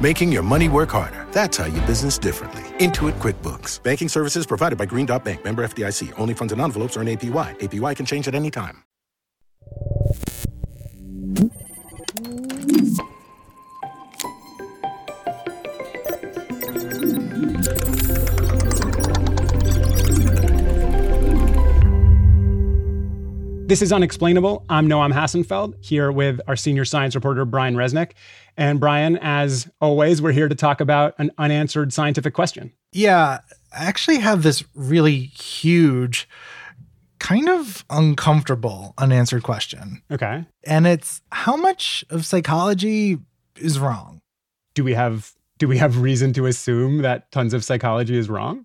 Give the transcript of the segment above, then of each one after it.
Making your money work harder. That's how you business differently. Intuit QuickBooks. Banking services provided by Green Dot Bank. Member FDIC. Only funds and envelopes earn APY. APY can change at any time. This is Unexplainable. I'm Noam Hassenfeld here with our senior science reporter, Brian Resnick. And Brian, as always, we're here to talk about an unanswered scientific question. Yeah, I actually have this really huge, kind of uncomfortable unanswered question. Okay. And it's how much of psychology is wrong? Do we have do we have reason to assume that tons of psychology is wrong?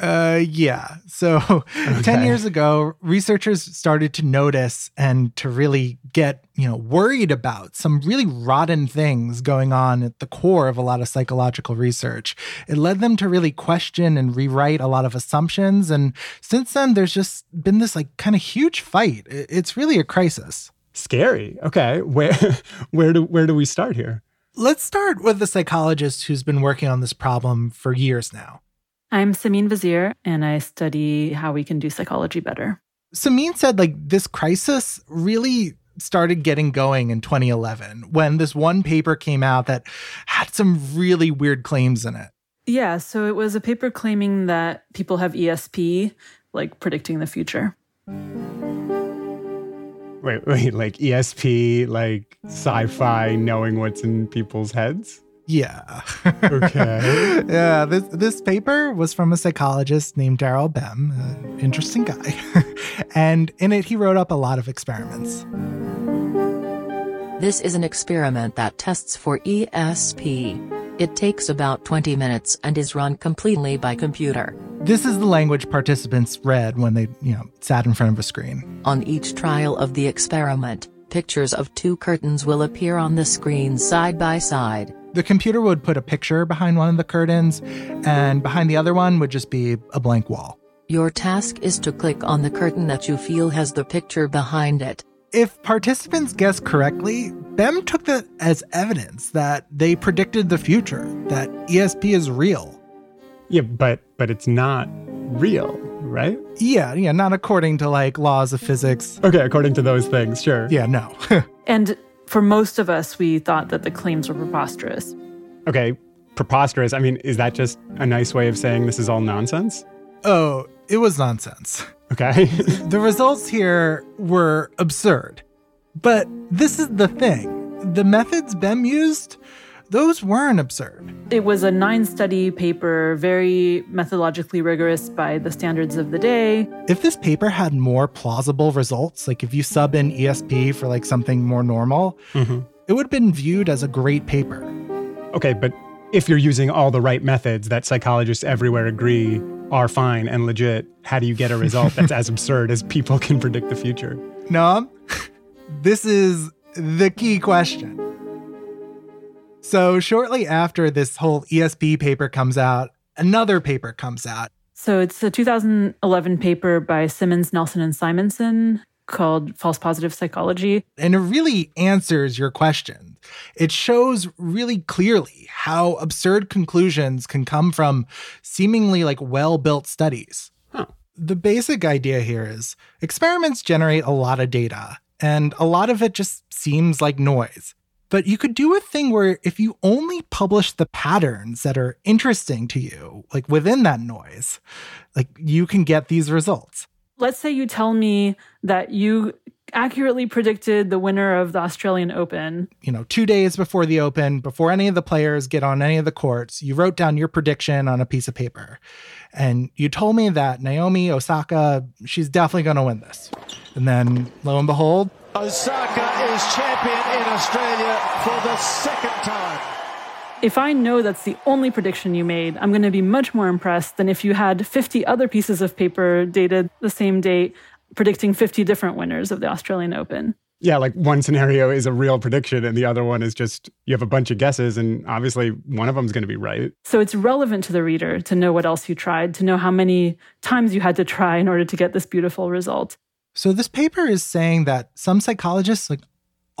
Uh, yeah. So, okay. 10 years ago, researchers started to notice and to really get, you know, worried about some really rotten things going on at the core of a lot of psychological research. It led them to really question and rewrite a lot of assumptions. And since then, there's just been this like kind of huge fight. It's really a crisis. Scary. Okay. Where, where do, where do we start here? Let's start with the psychologist who's been working on this problem for years now. I'm Simine Vazire, and I study how we can do psychology better. Samin said, like, this crisis really started getting going in 2011 when this one paper came out that had some really weird claims in it. Yeah, so it was a paper claiming that people have ESP, like predicting the future. Wait, wait, like ESP, like sci fi, knowing what's in people's heads? Yeah. okay. yeah. This this paper was from a psychologist named Daryl Bem, an interesting guy, and in it he wrote up a lot of experiments. This is an experiment that tests for ESP. It takes about 20 minutes and is run completely by computer. This is the language participants read when they, you know, sat in front of a screen. On each trial of the experiment, pictures of two curtains will appear on the screen side by side. The computer would put a picture behind one of the curtains, and behind the other one would just be a blank wall. Your task is to click on the curtain that you feel has the picture behind it. If participants guessed correctly, Bem took that as evidence that they predicted the future, that ESP is real. Yeah, but but it's not real, right? Yeah, yeah, not according to like laws of physics. Okay, according to those things, sure. Yeah, no. and for most of us, we thought that the claims were preposterous. Okay, preposterous. I mean, is that just a nice way of saying this is all nonsense? Oh, it was nonsense. Okay. the results here were absurd. But this is the thing the methods Bem used, those weren't absurd. It was a nine study paper, very methodologically rigorous by the standards of the day. If this paper had more plausible results, like if you sub in ESP for like something more normal, mm-hmm. it would have been viewed as a great paper. Okay, but if you're using all the right methods that psychologists everywhere agree are fine and legit, how do you get a result that's as absurd as people can predict the future? No, this is the key question. So, shortly after this whole ESP paper comes out, another paper comes out. So, it's a 2011 paper by Simmons, Nelson, and Simonson called False Positive Psychology. And it really answers your question. It shows really clearly how absurd conclusions can come from seemingly like well built studies. Huh. The basic idea here is experiments generate a lot of data, and a lot of it just seems like noise. But you could do a thing where if you only publish the patterns that are interesting to you, like within that noise, like you can get these results. Let's say you tell me that you accurately predicted the winner of the Australian Open. You know, two days before the Open, before any of the players get on any of the courts, you wrote down your prediction on a piece of paper. And you told me that Naomi Osaka, she's definitely going to win this. And then lo and behold, Osaka is champion in Australia for the second time. If I know that's the only prediction you made, I'm going to be much more impressed than if you had 50 other pieces of paper dated the same date predicting 50 different winners of the Australian Open. Yeah, like one scenario is a real prediction and the other one is just you have a bunch of guesses and obviously one of them is going to be right. So it's relevant to the reader to know what else you tried, to know how many times you had to try in order to get this beautiful result. So this paper is saying that some psychologists like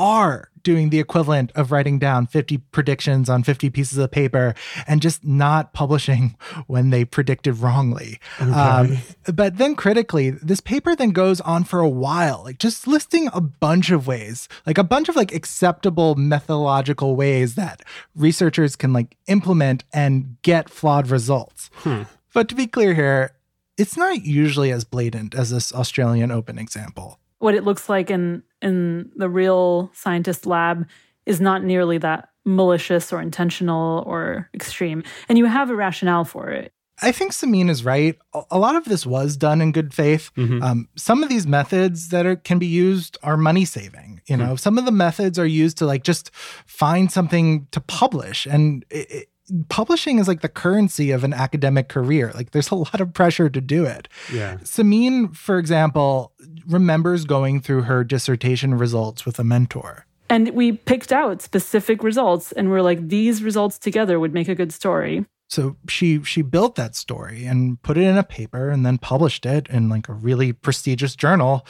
are doing the equivalent of writing down 50 predictions on 50 pieces of paper and just not publishing when they predicted wrongly. Okay. Um, but then critically, this paper then goes on for a while, like just listing a bunch of ways, like a bunch of like acceptable methodological ways that researchers can like implement and get flawed results. Hmm. But to be clear here, it's not usually as blatant as this Australian Open example. What it looks like in in the real scientist lab is not nearly that malicious or intentional or extreme. And you have a rationale for it. I think Simine is right. A lot of this was done in good faith. Mm-hmm. Um, some of these methods that are, can be used are money saving. You know, mm-hmm. some of the methods are used to like just find something to publish, and it, publishing is like the currency of an academic career. Like there's a lot of pressure to do it. Yeah. Simine, for example, remembers going through her dissertation results with a mentor. And we picked out specific results and we're like, these results together would make a good story. So she she built that story and put it in a paper and then published it in like a really prestigious journal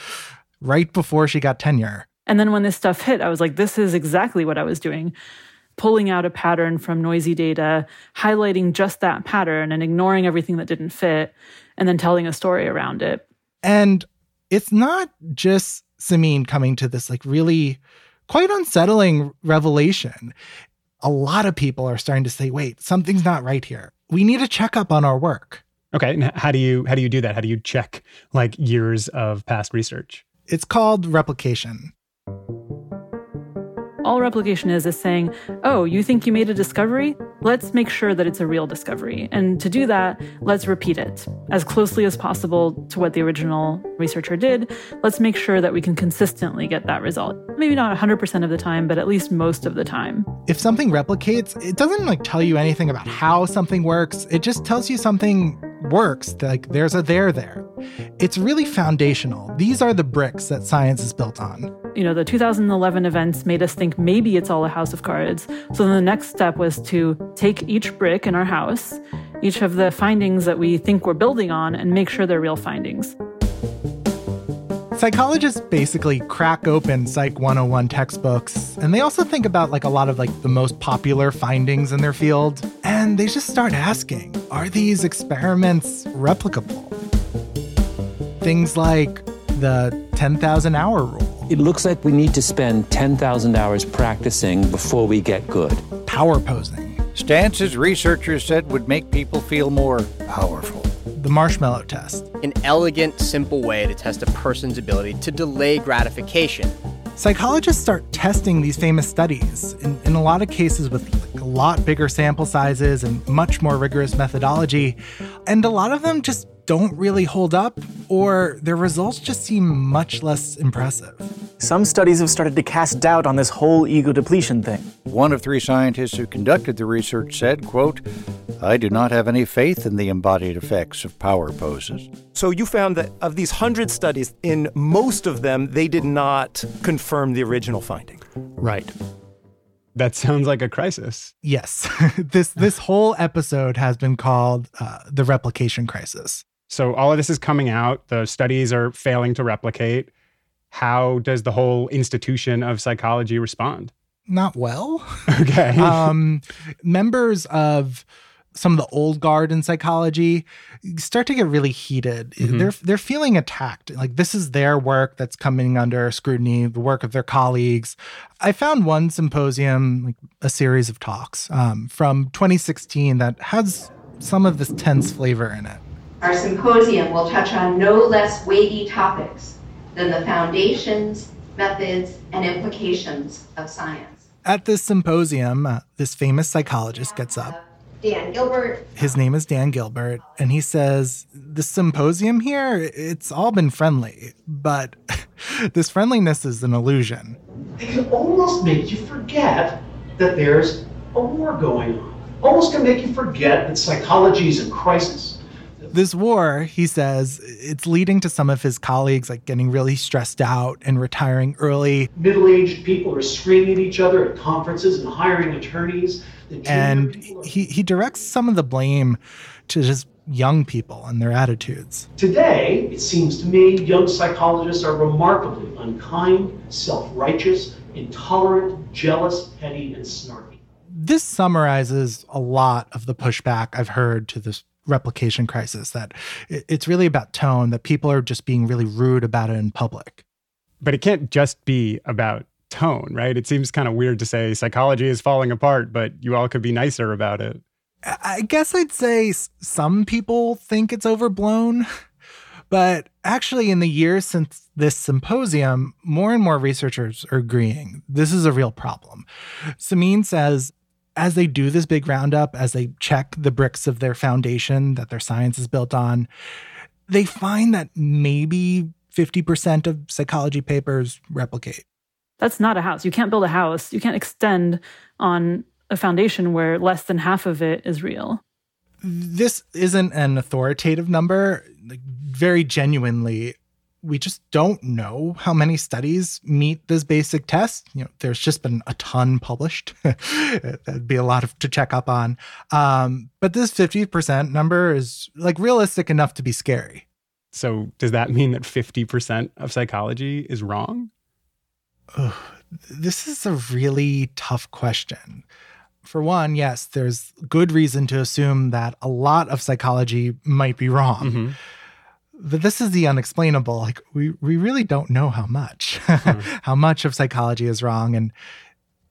right before she got tenure. And then when this stuff hit, I was like, this is exactly what I was doing pulling out a pattern from noisy data, highlighting just that pattern and ignoring everything that didn't fit, and then telling a story around it. And it's not just Simine coming to this like really quite unsettling revelation. A lot of people are starting to say, wait, something's not right here. We need a checkup on our work. Okay. And how do you how do you do that? How do you check like years of past research? It's called replication all replication is is saying, oh, you think you made a discovery? Let's make sure that it's a real discovery. And to do that, let's repeat it as closely as possible to what the original researcher did. Let's make sure that we can consistently get that result. Maybe not 100% of the time, but at least most of the time. If something replicates, it doesn't like tell you anything about how something works. It just tells you something works, like there's a there there. It's really foundational. These are the bricks that science is built on. You know, the 2011 events made us think maybe it's all a house of cards. So the next step was to take each brick in our house, each of the findings that we think we're building on, and make sure they're real findings. Psychologists basically crack open Psych 101 textbooks, and they also think about like a lot of like the most popular findings in their field, and they just start asking, are these experiments replicable? Things like the 10,000 hour rule. It looks like we need to spend 10,000 hours practicing before we get good. Power posing. Stances researchers said would make people feel more powerful the marshmallow test. An elegant, simple way to test a person's ability to delay gratification. Psychologists start testing these famous studies, in, in a lot of cases with like a lot bigger sample sizes and much more rigorous methodology. And a lot of them just don't really hold up, or their results just seem much less impressive. Some studies have started to cast doubt on this whole ego depletion thing. One of three scientists who conducted the research said, quote, I do not have any faith in the embodied effects of power poses. So you found that of these 100 studies, in most of them, they did not confirm the original finding. Right. That sounds like a crisis. Yes. this this whole episode has been called uh, the replication crisis. So all of this is coming out. The studies are failing to replicate. How does the whole institution of psychology respond? Not well. Okay. um, members of some of the old guard in psychology start to get really heated. Mhm. They're they're feeling attacked. Like this is their work that's coming under scrutiny, the work of their colleagues. I found one symposium, like a series of talks um, from 2016 that has some of this tense flavor in it. Our symposium will touch on no less weighty topics than the foundations, methods, and implications of science. At this symposium, uh, this famous psychologist gets up. Dan Gilbert, His name is Dan Gilbert, and he says, The symposium here, it's all been friendly, but this friendliness is an illusion. It can almost make you forget that there's a war going on. Almost can make you forget that psychology is in crisis. This war, he says, it's leading to some of his colleagues like getting really stressed out and retiring early. Middle aged people are screaming at each other at conferences and hiring attorneys. And he, he directs some of the blame to just young people and their attitudes. Today, it seems to me, young psychologists are remarkably unkind, self righteous, intolerant, jealous, petty, and snarky. This summarizes a lot of the pushback I've heard to this replication crisis that it's really about tone, that people are just being really rude about it in public. But it can't just be about tone, right? It seems kind of weird to say psychology is falling apart, but you all could be nicer about it. I guess I'd say some people think it's overblown, but actually, in the years since this symposium, more and more researchers are agreeing this is a real problem. Simine says, as they do this big roundup, as they check the bricks of their foundation that their science is built on, they find that maybe 50% of psychology papers replicate. That's not a house. You can't build a house. You can't extend on a foundation where less than half of it is real. this isn't an authoritative number. Like, very genuinely, we just don't know how many studies meet this basic test. You know, there's just been a ton published. That'd be a lot of, to check up on. Um, but this 50% number is like realistic enough to be scary. So does that mean that 50% of psychology is wrong? Ugh, this is a really tough question. For one, yes, there's good reason to assume that a lot of psychology might be wrong. Mm-hmm. But this is the unexplainable. Like we we really don't know how much how much of psychology is wrong and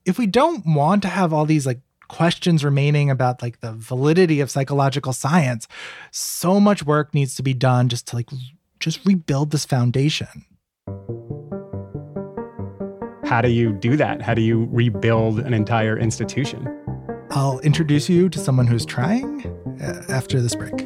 if we don't want to have all these like questions remaining about like the validity of psychological science, so much work needs to be done just to like just rebuild this foundation. How do you do that? How do you rebuild an entire institution? I'll introduce you to someone who's trying uh, after this break.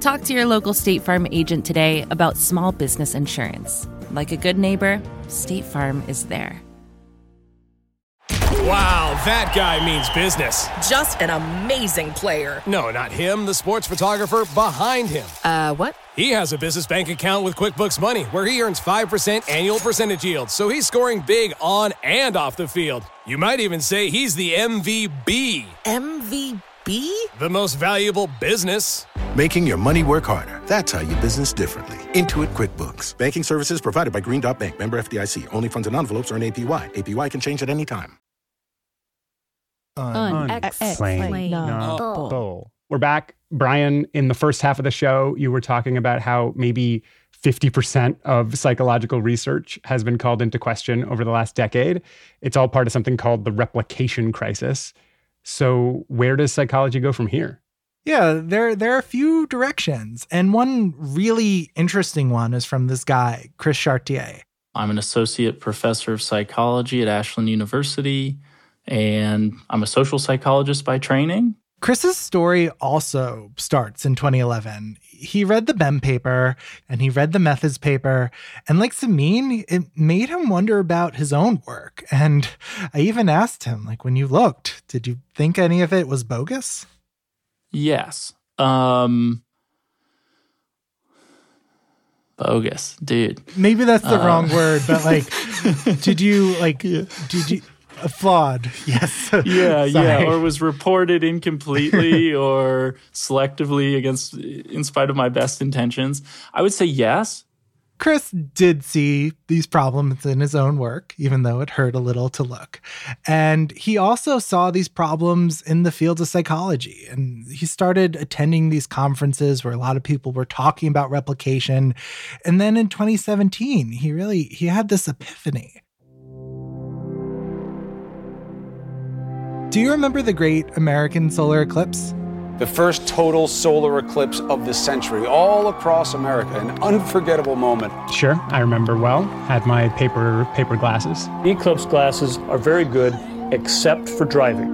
Talk to your local State Farm agent today about small business insurance. Like a good neighbor, State Farm is there. Wow, that guy means business. Just an amazing player. No, not him, the sports photographer behind him. Uh, what? He has a business bank account with QuickBooks Money where he earns 5% annual percentage yield, so he's scoring big on and off the field. You might even say he's the MVB. MVB, MVP? the most valuable business. Making your money work harder. That's how you business differently. Intuit QuickBooks. Banking services provided by Green Dot Bank. Member FDIC. Only funds and envelopes earn APY. APY can change at any time. Unexplainable. We're back. Brian, in the first half of the show, you were talking about how maybe 50% of psychological research has been called into question over the last decade. It's all part of something called the replication crisis. So, where does psychology go from here? Yeah, there there are a few directions, and one really interesting one is from this guy, Chris Chartier. I'm an associate professor of psychology at Ashland University, and I'm a social psychologist by training. Chris's story also starts in 2011. He read the Bem paper and he read the methods paper, and like Simine, it made him wonder about his own work. And I even asked him, like, when you looked, did you think any of it was bogus? Yes. Um, bogus, dude. Maybe that's the uh, wrong word, but like, did you like? Yeah. Did you? Flawed. Yes. yeah, yeah. Or was reported incompletely or selectively against, in spite of my best intentions. I would say yes. Chris did see these problems in his own work, even though it hurt a little to look. And he also saw these problems in the field of psychology. And he started attending these conferences where a lot of people were talking about replication. And then in 2017, he really he had this epiphany. Do you remember the great American solar eclipse? the first total solar eclipse of the century, all across America, an unforgettable moment. Sure, I remember well. Had my paper paper glasses. Eclipse glasses are very good, except for driving.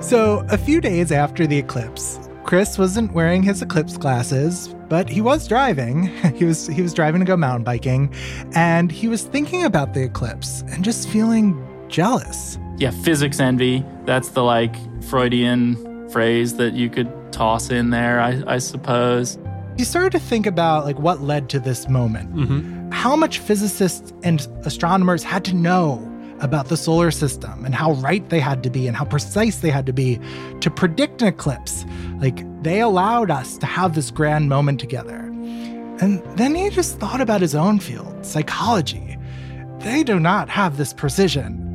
So, a few days after the eclipse, Chris wasn't wearing his eclipse glasses, but he was driving. He was he was driving to go mountain biking, and he was thinking about the eclipse and just feeling jealous. Yeah, physics envy. That's the like Freudian phrase that you could toss in there, I, I suppose. You started to think about like what led to this moment. Mm-hmm. How much physicists and astronomers had to know about the solar system and how right they had to be and how precise they had to be to predict an eclipse. Like they allowed us to have this grand moment together. And then he just thought about his own field, psychology. They do not have this precision.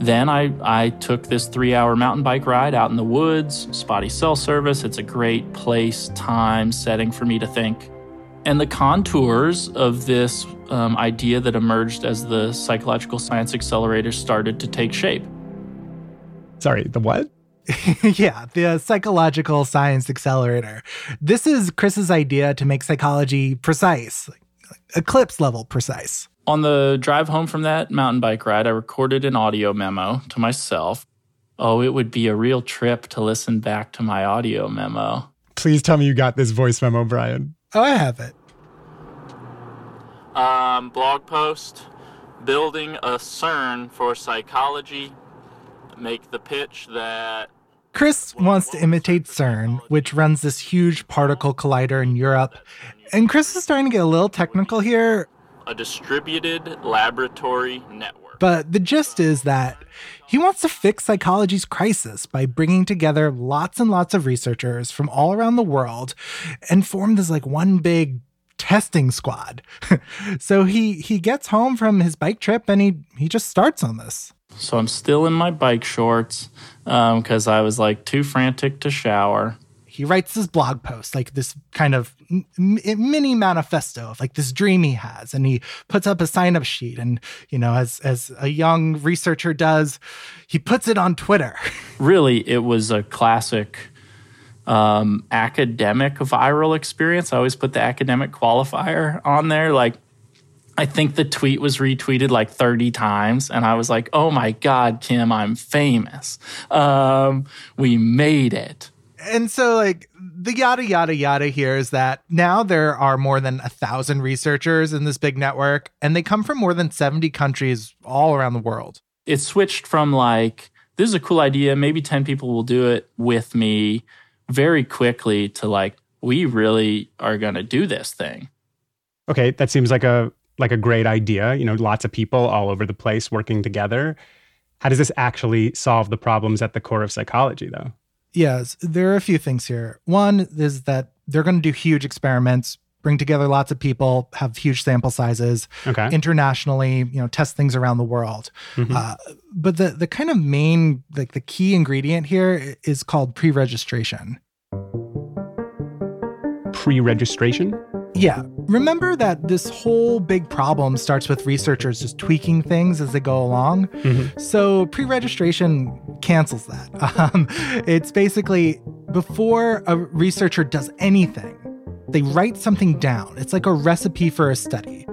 Then I, I took this three hour mountain bike ride out in the woods, spotty cell service. It's a great place, time, setting for me to think. And the contours of this um, idea that emerged as the psychological science accelerator started to take shape. Sorry, the what? yeah, the psychological science accelerator. This is Chris's idea to make psychology precise, like eclipse level precise. On the drive home from that mountain bike ride, I recorded an audio memo to myself. Oh, it would be a real trip to listen back to my audio memo. Please tell me you got this voice memo, Brian. Oh, I have it. Um, blog post building a CERN for psychology. Make the pitch that Chris wants to imitate CERN, which runs this huge particle collider in Europe. And Chris is starting to get a little technical here a distributed laboratory network. But the gist is that he wants to fix psychology's crisis by bringing together lots and lots of researchers from all around the world and form this like one big testing squad. so he he gets home from his bike trip and he he just starts on this. So I'm still in my bike shorts because um, I was like too frantic to shower he writes this blog post, like this kind of m- mini manifesto of like this dream he has, and he puts up a sign up sheet. And you know, as as a young researcher does, he puts it on Twitter. really, it was a classic um, academic viral experience. I always put the academic qualifier on there, like. I think the tweet was retweeted like 30 times, and I was like, oh my God, Kim, I'm famous. Um, we made it and so like the yada yada yada here is that now there are more than a thousand researchers in this big network and they come from more than 70 countries all around the world. It switched from like this is a cool idea maybe 10 people will do it with me very quickly to like we really are going to do this thing. Okay that seems like a like a great idea. You know lots of people all over the place working together. How does this actually solve the problems at the core of psychology though Yes, there are a few things here. One is that they're going to do huge experiments, bring together lots of people, have huge sample sizes, okay. internationally, you know, test things around the world. Mm-hmm. Uh, but the the kind of main, like the key ingredient here is called pre-registration. Pre-registration. Yeah. Remember that this whole big problem starts with researchers just tweaking things as they go along. Mm-hmm. So pre registration cancels that. Um, it's basically before a researcher does anything, they write something down. It's like a recipe for a study.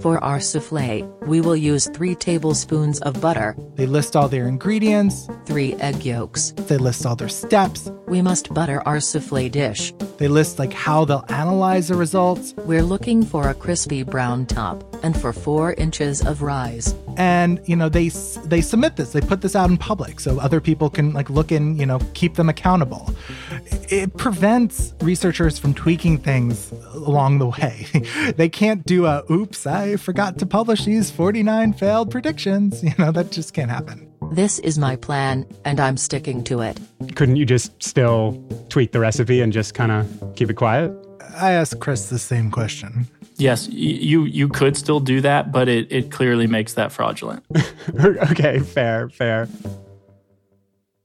For our souffle, we will use 3 tablespoons of butter, They list all their ingredients, 3 egg yolks. they list all their steps, We must butter our souffle dish. they list like how they'll analyze the results, We're looking for a crispy brown top and for 4 inches of rise. and you know they they submit this they put this out in public so other people can like look and you know keep them accountable it prevents researchers from tweaking things along the way they can't do a oops i forgot to publish these 49 failed predictions you know that just can't happen This is my plan, and I'm sticking to it. Couldn't you just still tweak the recipe and just kind of keep it quiet? i asked chris the same question Yes, you you could still do that, but it, it clearly makes that fraudulent. okay, fair, fair.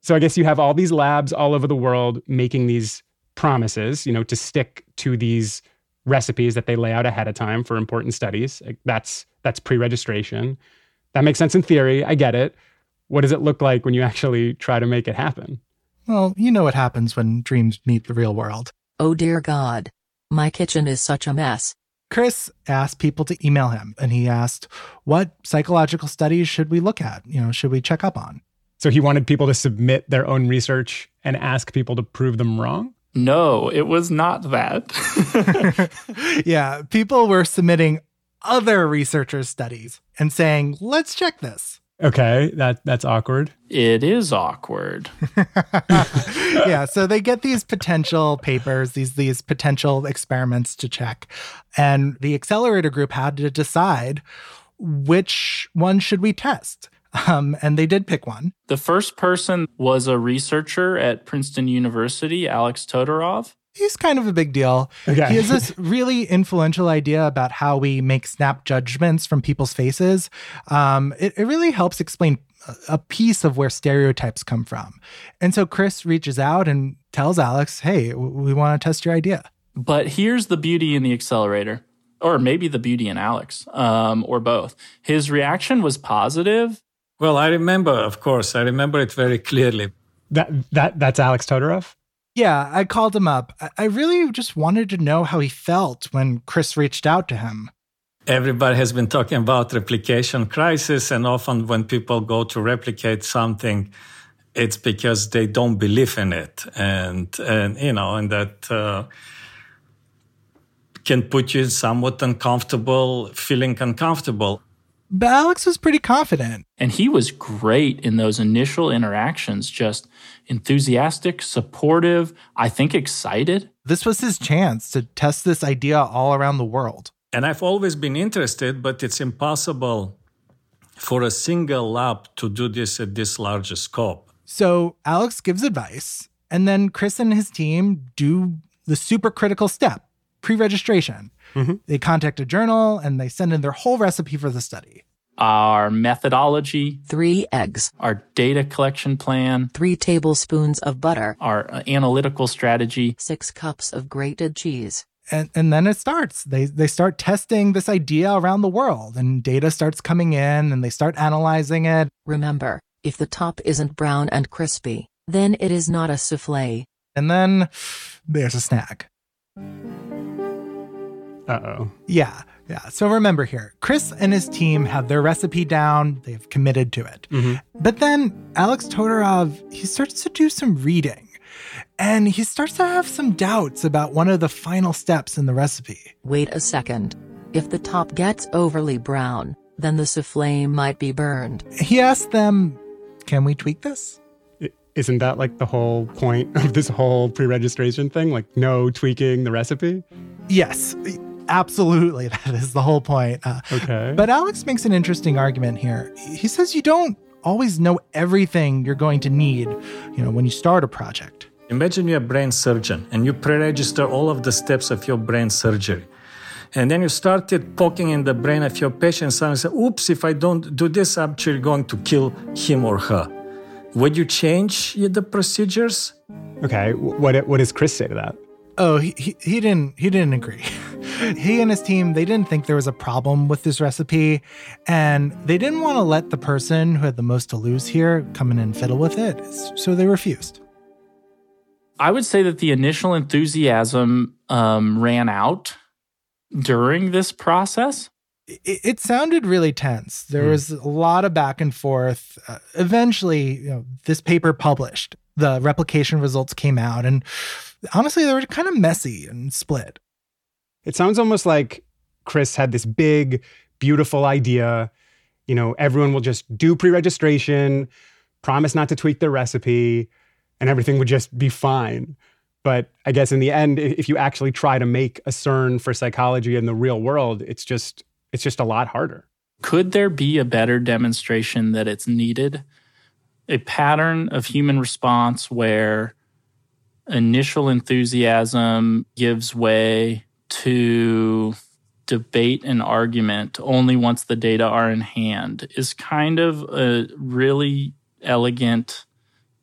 So I guess you have all these labs all over the world making these promises, you know, to stick to these recipes that they lay out ahead of time for important studies. That's that's pre-registration. That makes sense in theory. I get it. What does it look like when you actually try to make it happen? well you know what happens when dreams meet the real world Oh dear God. My kitchen is such a mess. Chris asked people to email him and he asked, What psychological studies should we look at? You know, should we check up on? So he wanted people to submit their own research and ask people to prove them wrong? No, it was not that. yeah, people were submitting other researchers' studies and saying, Let's check this. Okay, that that's awkward. it is awkward. yeah, so they get these potential papers, these these potential experiments to check. And the accelerator group had to decide which one should we test. Um, and they did pick one. The first person was a researcher at Princeton University, Alex Todorov. He's kind of a big deal. Okay. He has this really influential idea about how we make snap judgments from people's faces. Um, it, it really helps explain a- a piece of where stereotypes come from. And so Chris reaches out and tells Alex, hey, we want to test your idea. But here's the beauty in the accelerator, or maybe the beauty in Alex, um, or both. His reaction was positive. Well, I remember, of course, I remember it very clearly. That that that's Alex Todorov? Yeah, I called him up. I- really just wanted to know how he felt when Chris reached out to him. Everybody has been talking about replication crisis, and often when people go to replicate something, it's because they don't believe in it, and and you know, and that uh, can put you somewhat uncomfortable, feeling uncomfortable. But Alex was pretty confident. And he was great in those initial interactions, just enthusiastic, supportive, I think excited. This was his chance to test this idea all around the world. And I've always been interested, but it's impossible for a single lab to do this at this large scope. So Alex gives advice, and then Chris and his team do the super critical step pre registration. They contact a journal and they send in their whole recipe for the study. Our methodology, 3 eggs, our data collection plan, 3 tablespoons of butter, our uh, analytical strategy, 6 cups of grated cheese. And, and then it starts. They, they start testing this idea around the world, and data starts coming in and they start analyzing it. Remember, if the top isn't brown and crispy, then it is not a souffle. And then there's a snag. Uh oh. Yeah, yeah. So remember here, Chris and his team have their recipe down. They've committed to it. But then Alex Todorov, he starts to do some reading and he starts to have some doubts about one of the final steps in the recipe. Wait a second. If the top gets overly brown, then the souffle might be burned. He asked them, Can we tweak this? Isn't that like the whole point of this whole pre-registration thing? Like no tweaking the recipe? Yes, absolutely. That is the whole point. Uh, Okay. But Alex makes an interesting argument here. He says you don't always know everything you're going to need, you know, when you start a project. Imagine you're a brain surgeon and you pre register all of the steps of your brain surgery. And then you started poking in the brain of your patient and say, oops, if I don't do this, I'm actually going to kill him or her. Would you change the procedures? Okay. What what does Chris say to that? Oh, he, he, he didn't he didn't agree. he and his team they didn't think there was a problem with this recipe, and they didn't want to let the person who had the most to lose here come in and fiddle with it, so they refused. I would say that the initial enthusiasm um, ran out during this process. it, it sounded really tense. There mm. was a lot of back and forth. Uh, eventually, you know, this paper published. The replication results came out, and honestly, they were kind of messy and split. It sounds almost like Chris had this big, beautiful idea. You know, everyone will just do pre registration, promise not to tweak their recipe, and everything would just be fine. But I guess in the end, if you actually try to make a CERN for psychology in the real world, it's just it's just a lot harder. Could there be a better demonstration that it's needed? A pattern of human response where initial enthusiasm gives way to debate and argument only once the data are in hand is kind of a really elegant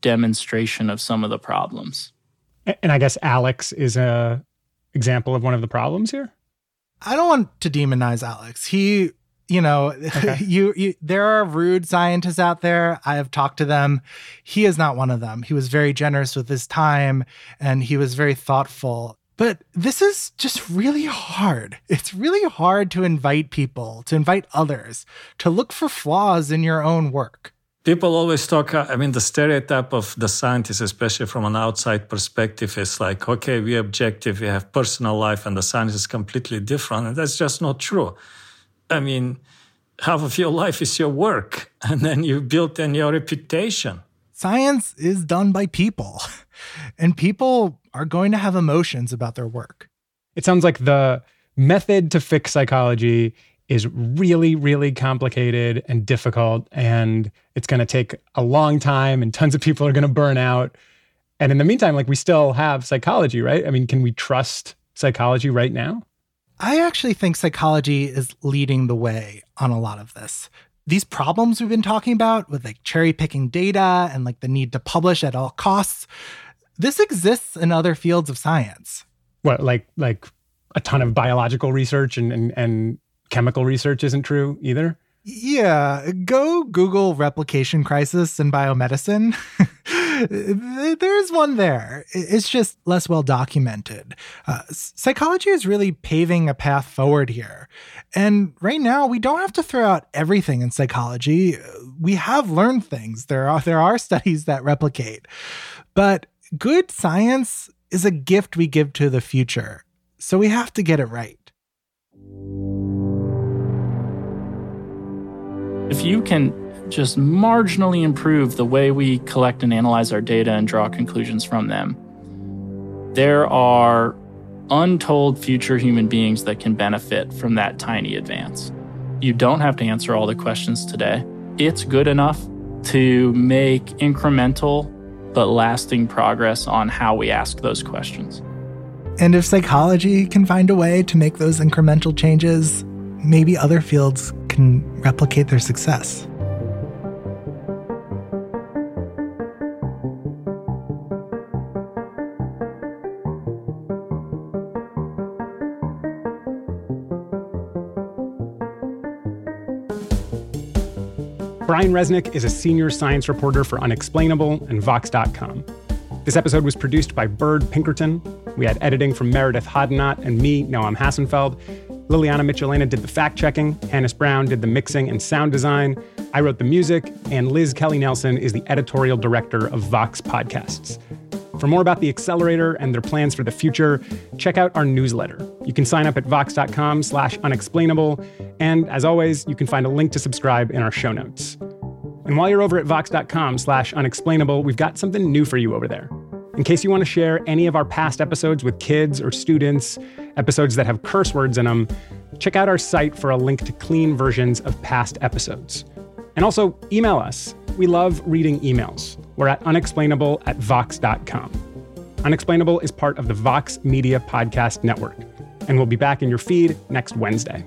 demonstration of some of the problems. And I guess Alex is a example of one of the problems here. I don't want to demonize Alex. He, you know, okay. you, you there are rude scientists out there. I have talked to them. He is not one of them. He was very generous with his time and he was very thoughtful. But this is just really hard. It's really hard to invite people, to invite others, to look for flaws in your own work. People always talk, uh, I mean, the stereotype of the scientist, especially from an outside perspective, is like, okay, we're objective, we have personal life, and the science is completely different. And that's just not true. I mean, half of your life is your work, and then you build in your reputation. Science is done by people, and people are going to have emotions about their work. It sounds like the method to fix psychology is really, really complicated and difficult. And it's going to take a long time, and tons of people are going to burn out. And in the meantime, like we still have psychology, right? I mean, can we trust psychology right now? I actually think psychology is leading the way on a lot of this. These problems we've been talking about with like cherry picking data and like the need to publish at all costs, this exists in other fields of science. What, like like a ton of biological research and and, and chemical research isn't true either? Yeah, go Google replication crisis in biomedicine. There's one there. It's just less well documented. Uh, psychology is really paving a path forward here. And right now, we don't have to throw out everything in psychology. We have learned things. There are there are studies that replicate. But good science is a gift we give to the future. So we have to get it right. If you can just marginally improve the way we collect and analyze our data and draw conclusions from them, there are untold future human beings that can benefit from that tiny advance. You don't have to answer all the questions today. It's good enough to make incremental but lasting progress on how we ask those questions. And if psychology can find a way to make those incremental changes, maybe other fields can replicate their success. Brian Resnick is a senior science reporter for Unexplainable and Vox.com. This episode was produced by Bird Pinkerton. We had editing from Meredith Hodnot and me, Noam Hassenfeld. Liliana Michelena did the fact checking, Hannis Brown did the mixing and sound design, I wrote the music, and Liz Kelly Nelson is the editorial director of Vox Podcasts. For more about the Accelerator and their plans for the future, check out our newsletter. You can sign up at vox.com slash unexplainable, and as always, you can find a link to subscribe in our show notes. And while you're over at vox.com slash unexplainable, we've got something new for you over there. In case you want to share any of our past episodes with kids or students, episodes that have curse words in them, check out our site for a link to clean versions of past episodes. And also, email us. We love reading emails. We're at unexplainable at vox.com. Unexplainable is part of the Vox Media Podcast Network, and we'll be back in your feed next Wednesday.